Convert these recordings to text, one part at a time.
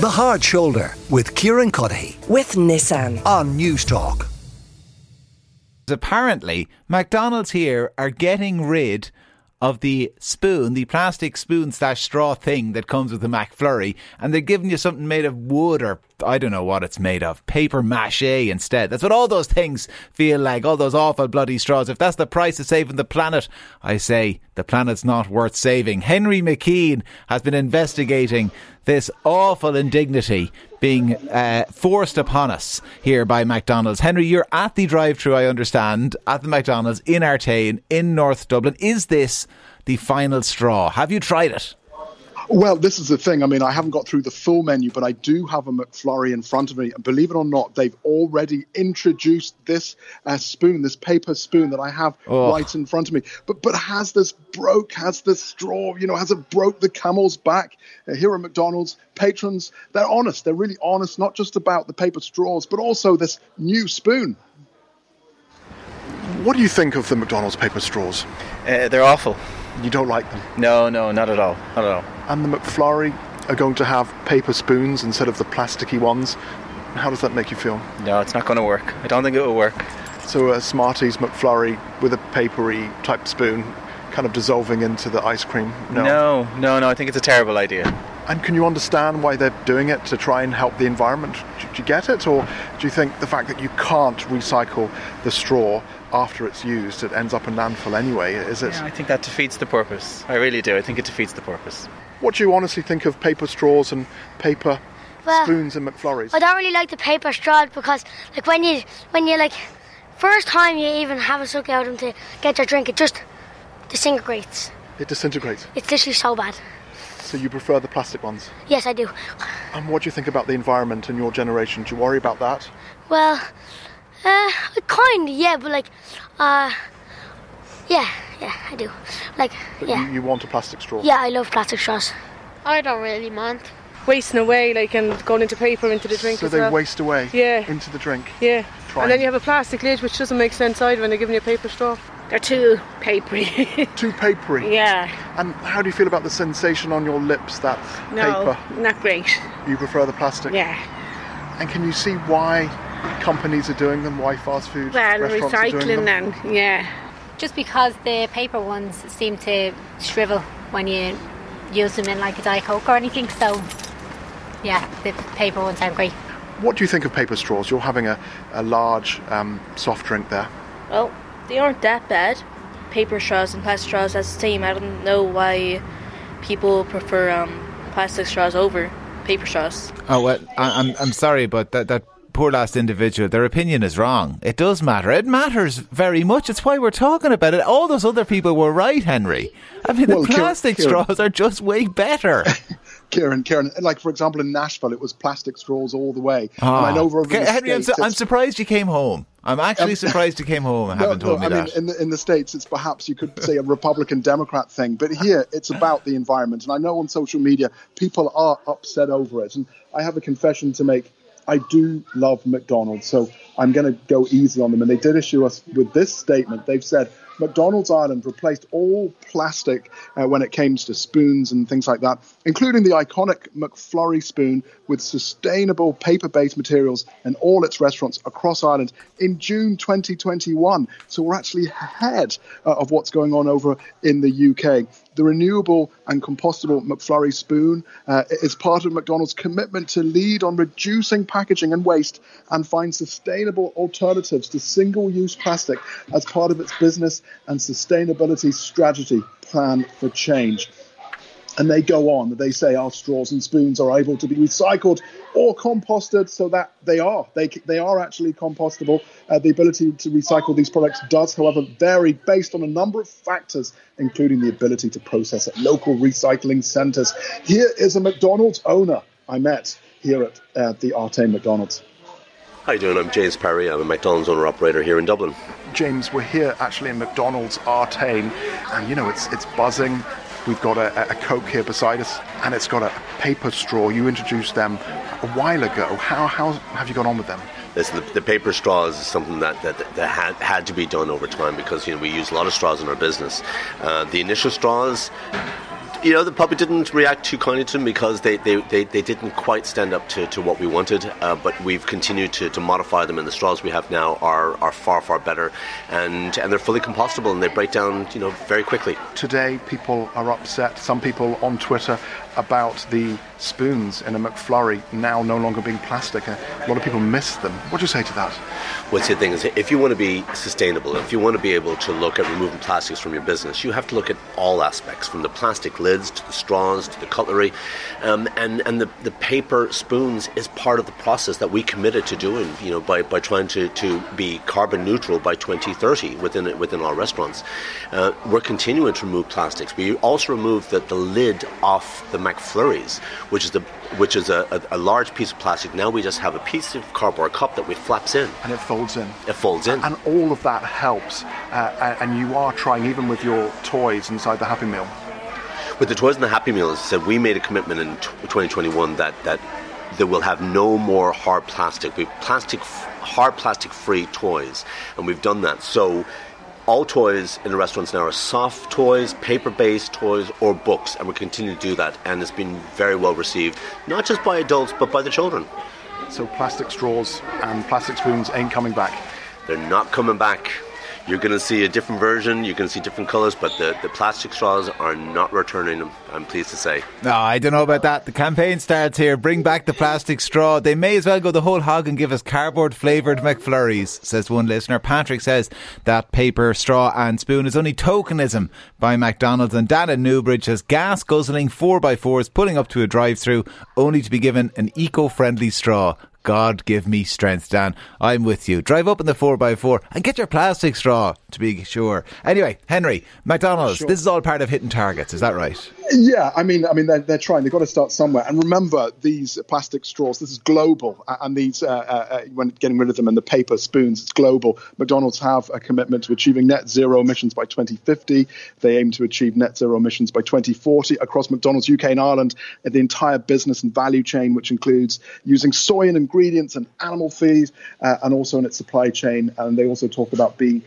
The Hard Shoulder with Kieran Cuddihy with Nissan. on Newstalk. Apparently, McDonald's here are getting rid of the spoon, the plastic spoon slash straw thing that comes with the McFlurry, and they're giving you something made of wood or I don't know what it's made of, paper mache instead. That's what all those things feel like, all those awful bloody straws. If that's the price of saving the planet, I say the planet's not worth saving. Henry McKean has been investigating this awful indignity being uh, forced upon us here by McDonald's. Henry, you're at the drive-through, I understand, at the McDonald's in Artane, in North Dublin. Is this the final straw? Have you tried it? Well, this is the thing. I mean, I haven't got through the full menu, but I do have a McFlurry in front of me. And believe it or not, they've already introduced this uh, spoon, this paper spoon that I have Oh. right in front of me. But but has this broke? Has this straw? You know, has it broke the camel's back? Uh, here at McDonald's, patrons they're honest. They're really honest, not just about the paper straws, but also this new spoon. What do you think of the McDonald's paper straws? Uh, they're awful. You don't like them. No, no, not at all. Not at all. And the McFlurry are going to have paper spoons instead of the plasticky ones. How does that make you feel? No, it's not going to work. I don't think it will work. So a Smarties McFlurry with a papery type spoon kind of dissolving into the ice cream? No, no, no. I think it's a terrible idea. And can you understand why they're doing it to try and help the environment? Do, do you get it? Or do you think the fact that you can't recycle the straw after it's used, it ends up in landfill anyway? Is it? Yeah, I think that defeats the purpose. I really do. I think it defeats the purpose. What do you honestly think of paper straws and paper Well, spoons and McFlurries? I don't really like the paper straws because, like, when you when you like first time you even have a suck out of them to get your drink, it just disintegrates. It disintegrates. It's literally so bad. So you prefer the plastic ones? Yes, I do. And what do you think about the environment and your generation? Do you worry about that? Well, uh, kind of, yeah, but like, uh, yeah, yeah, I do. Like, But yeah, you, you want a plastic straw? yeah, I love plastic straws. I don't really mind. Wasting away, like, and going into paper into the drink So as they well. waste away Yeah. into the drink. Yeah. Try And then you have a plastic lid, which doesn't make sense either when they're giving you a paper straw. They're too papery. Too papery. yeah. And how do you feel about the sensation on your lips, that No, paper? not great. You prefer the plastic? Yeah. And can you see why companies are doing them, why fast food Well, restaurants are doing recycling them? and yeah. just because the paper ones seem to shrivel when you use them in like a Diet Coke or anything. So, yeah, the paper ones aren't great. What do you think of paper straws? You're having a, a large um, soft drink there. Well, they aren't that bad. Paper straws and plastic straws, that's the same. I don't know why people prefer um, plastic straws over paper straws. Oh well, I, I'm I'm sorry, but that that poor last individual, their opinion is wrong. It does matter. It matters very much. It's why we're talking about it. All those other people were right, Henry. I mean, Well, the Kieran- plastic Kieran- straws are just way better. Kieran, Kieran, like for example in Nashville, it was plastic straws all the way. Ah. And I know over in Okay, the Henry, I'm, su- I'm surprised you came home. I'm actually Um, surprised you came home and No, haven't no, me I that. mean, in the, in the States, it's perhaps you could say a Republican Democrat thing, but here it's about the environment. And I know on social media, people are upset over it. And I have a confession to make. I do love McDonald's, so I'm going to go easy on them. And they did issue us with this statement. They've said McDonald's Ireland replaced all plastic uh, when it came to spoons and things like that, including the iconic McFlurry spoon with sustainable paper based materials in all its restaurants across Ireland in June 2021. So we're actually ahead uh, of what's going on over in the UK. The renewable and compostable McFlurry spoon uh, is part of McDonald's commitment to lead on reducing packaging and waste and find sustainable alternatives to single use plastic as part of its business and sustainability strategy plan for change. And they go on, they say our straws and spoons are able to be recycled or composted so that they are. They, they are actually compostable. Uh, the ability to recycle these products does, however, vary based on a number of factors, including the ability to process at local recycling centres. Here is a McDonald's owner I met here at uh, the Artane McDonald's. How you doing? I'm James Perry. I'm a McDonald's owner operator here in Dublin. James, we're here actually in McDonald's Artane, and you know it's it's buzzing. We've got a, a Coke here beside us, and it's got a paper straw. You introduced them a while ago. How how have you gone on with them? Listen, the, the paper straws is something that, that, that had, had to be done over time because you know we use a lot of straws in our business. Uh, the initial straws You know, the public didn't react too kindly to them because they, they, they, they didn't quite stand up to, to what we wanted, uh, but we've continued to, to modify them, and the straws we have now are, are far, far better, and, and they're fully compostable and they break down, you know, very quickly. Today, people are upset, some people on Twitter, about the spoons in a McFlurry now no longer being plastic. A lot of people miss them. What do you say to that? What's the thing is, if you want to be sustainable, if you want to be able to look at removing plastics from your business, you have to look at all aspects, from the plastic lids to the straws to the cutlery, um, and and the, the paper spoons is part of the process that we committed to doing. You know, by, by trying to, to be carbon neutral by 2030 within within our restaurants, uh, we're continuing to remove plastics. We also removed the, the lid off the McFlurries, which is the which is a, a, a, large piece of plastic. Now we just have a piece of cardboard cup that we flaps in, and it folds in. It folds in, and all of that helps. Uh, and you are trying, even with your toys inside the Happy Meal. With the toys and the Happy Meal, as I said, we made a commitment in 2021 that that there will have no more hard plastic. We plastic hard plastic free toys, and we've done that. So all toys in the restaurants now are soft toys, paper based toys, or books, and we continue to do that. And it's been very well received, not just by adults, but by the children. So, plastic straws and plastic spoons ain't coming back. They're not coming back. You're going to see a different version, you're going to see different colours, but the, the plastic straws are not returning I'm pleased to say. No, I don't know about that. The campaign starts here. Bring back the plastic straw. They may as well go the whole hog and give us cardboard flavoured McFlurries, says one listener. Patrick says that paper, straw, and spoon is only tokenism by McDonald's. And Dan Newbridge says gas guzzling 4x4s pulling up to a drive through only to be given an eco friendly straw. God give me strength, Dan. I'm with you. Drive up in the 4x4 and get your plastic straw, to be sure. Anyway, Henry, McDonald's, sure. this is all part of hitting targets, is that right? Yeah, I mean, I mean, they're, they're trying. They've got to start somewhere. And remember, these plastic straws. This is global, and these uh, uh, when getting rid of them, and the paper spoons. It's global. McDonald's have a commitment to achieving net zero emissions by 2050. They aim to achieve net zero emissions by 2040 across McDonald's UK and Ireland, the entire business and value chain, which includes using soy and ingredients and animal feed, uh, and also in its supply chain. And they also talk about being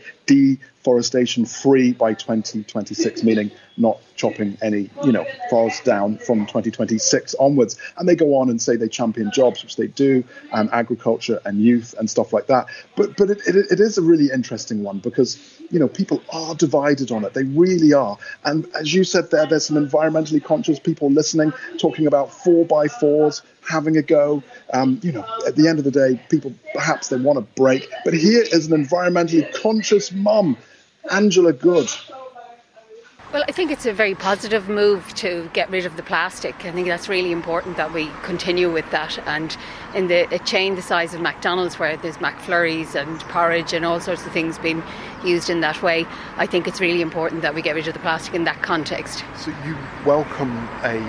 deforestation free by 2026, meaning not chopping any, you know, forests down from 2026 onwards. And they go on and say they champion jobs, which they do, and agriculture and youth and stuff like that. But but it, it, it is a really interesting one because you know people are divided on it. They really are. And as you said there, there's some environmentally conscious people listening, talking about four by fours, having a go. Um, you know, at the end of the day, people perhaps they want a break. But here is an environmentally conscious mum, Angela Good. Well, I think it's a very positive move to get rid of the plastic. I think that's really important that we continue with that. And in the a chain the size of McDonald's, where there's McFlurries and porridge and all sorts of things being used in that way, I think it's really important that we get rid of the plastic in that context. So you welcome a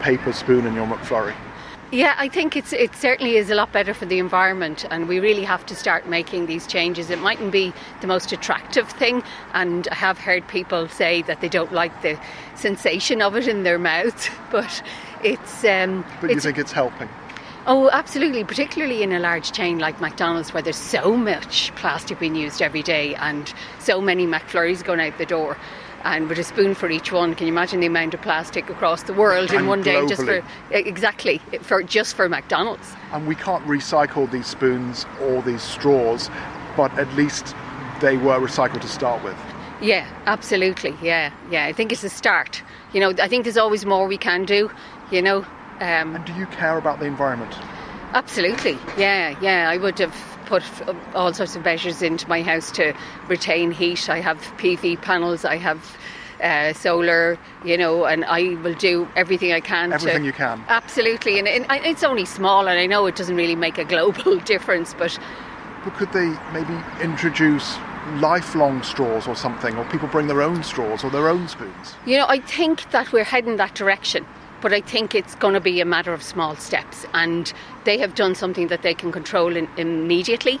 paper spoon in your McFlurry? Yeah, I think it's it certainly is a lot better for the environment, and we really have to start making these changes. It mightn't be the most attractive thing, and I have heard people say that they don't like the sensation of it in their mouth, but it's. Um, but it's, you think it's helping? Oh, absolutely, particularly in a large chain like McDonald's, where there's so much plastic being used every day and so many McFlurries going out the door and with a spoon for each one. Can you imagine the amount of plastic across the world and in one globally. day just for exactly for just for McDonald's? And we can't recycle these spoons or these straws, but at least they were recycled to start with. Yeah, absolutely. Yeah, yeah. I think it's a start. You know, I think there's always more we can do. You know. Um, and do you care about the environment? Absolutely. Yeah, yeah. I would have put all sorts of measures into my house to retain heat. I have PV panels, I have uh, solar, you know, and I will do everything I can. Everything to, you can. Absolutely, and, and, it's only small, and I know it doesn't really make a global difference, but. But could they maybe introduce lifelong straws or something, or people bring their own straws or their own spoons? You know, I think that we're heading that direction but I think it's going to be a matter of small steps, and they have done something that they can control in, immediately.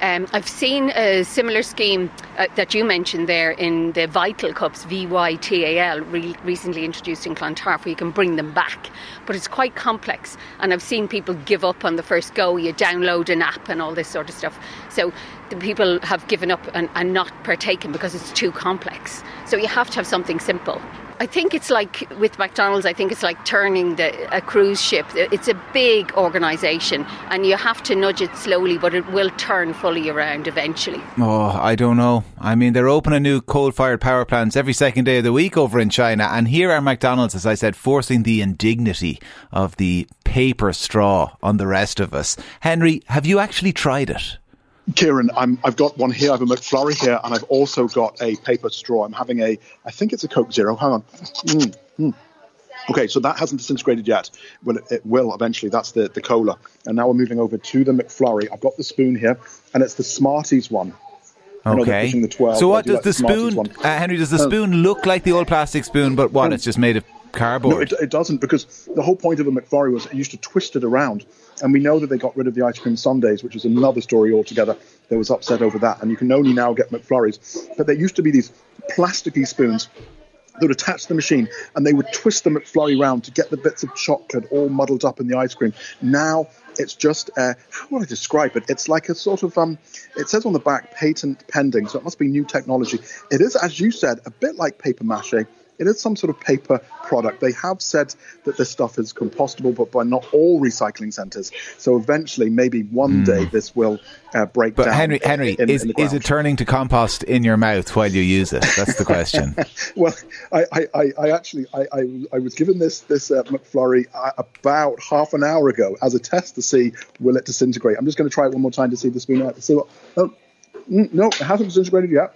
Um, I've seen a similar scheme uh, that you mentioned there in the Vytal Cups, VYTAL, re- recently introduced in Clontarf, where you can bring them back. But it's quite complex, and I've seen people give up on the first go. You download an app and all this sort of stuff. So the people have given up and, and not partaken because it's too complex. So you have to have something simple. I think it's like with McDonald's. I think it's like turning the, a cruise ship. It's a big organisation, and you have to nudge it slowly, but it will turn fully around eventually. Oh, I don't know. I mean, they're opening new coal-fired power plants every second day of the week over in China, and here are McDonald's, as I said, forcing the indignity of the paper straw on the rest of us. Henry, have you actually tried it? Kieran, i have got one here. I have a McFlurry here, and I've also got a paper straw. I'm having a, I think it's a Coke Zero. Hang on. Mm, mm. Okay, so that hasn't disintegrated yet. Well, it, it, will eventually. That's the, the cola. And now we're moving over to the McFlurry. I've got the spoon here, and it's the Smarties one. Okay. The 12, so what does like the, the spoon, uh, Henry? Does the uh, spoon look like the old plastic spoon, but what? Um, it's just made of cardboard. No, it, it, doesn't because the whole point of a McFlurry was it used to twist it around, and we know that they got rid of the ice cream sundaes, which is another story altogether. There was upset over that, and you can only now get McFlurries. But there used to be these plasticky spoons that would attach to the machine, and they would twist the McFlurry round to get the bits of chocolate all muddled up in the ice cream. Now it's just uh, how would I describe it? It's like a sort of um, it says on the back patent pending, so it must be new technology. It is, as you said, a bit like paper mache it is some sort of paper product. They have said that this stuff is compostable, but by not all recycling centres. So eventually, maybe one mm. day, this will uh, break but down. But Henry, Henry, in, is, in is it turning to compost in your mouth while you use it? That's the question. well, I, I, I, actually I, I, I, was given this this uh, McFlurry uh, about half an hour ago as a test to see will it disintegrate. I'm just going to try it one more time to see the spoon out. To see what? Oh, no, it hasn't disintegrated yet.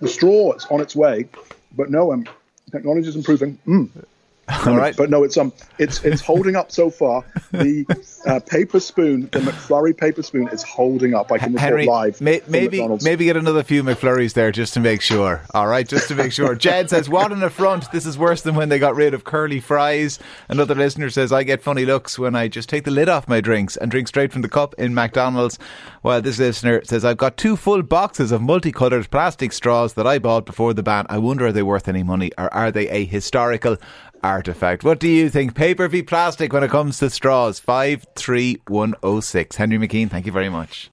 The straw is on its way, but no, um, Technology is improving. Mm. All right, but no, it's um, it's it's holding up so far. The uh, paper spoon, the McFlurry paper spoon, is holding up. I can report Henry, live. May, maybe maybe get another few McFlurries there just to make sure. All right, just to make sure. Jed says, "What an affront! This is worse than when they got rid of curly fries." Another listener says, "I get funny looks when I just take the lid off my drinks and drink straight from the cup in McDonald's." While this listener says, "I've got two full boxes of multicolored plastic straws that I bought before the ban. I wonder are they worth any money or are they a historical artifact. What do you think? Paper v plastic when it comes to straws? 53106. Henry McKean, thank you very much.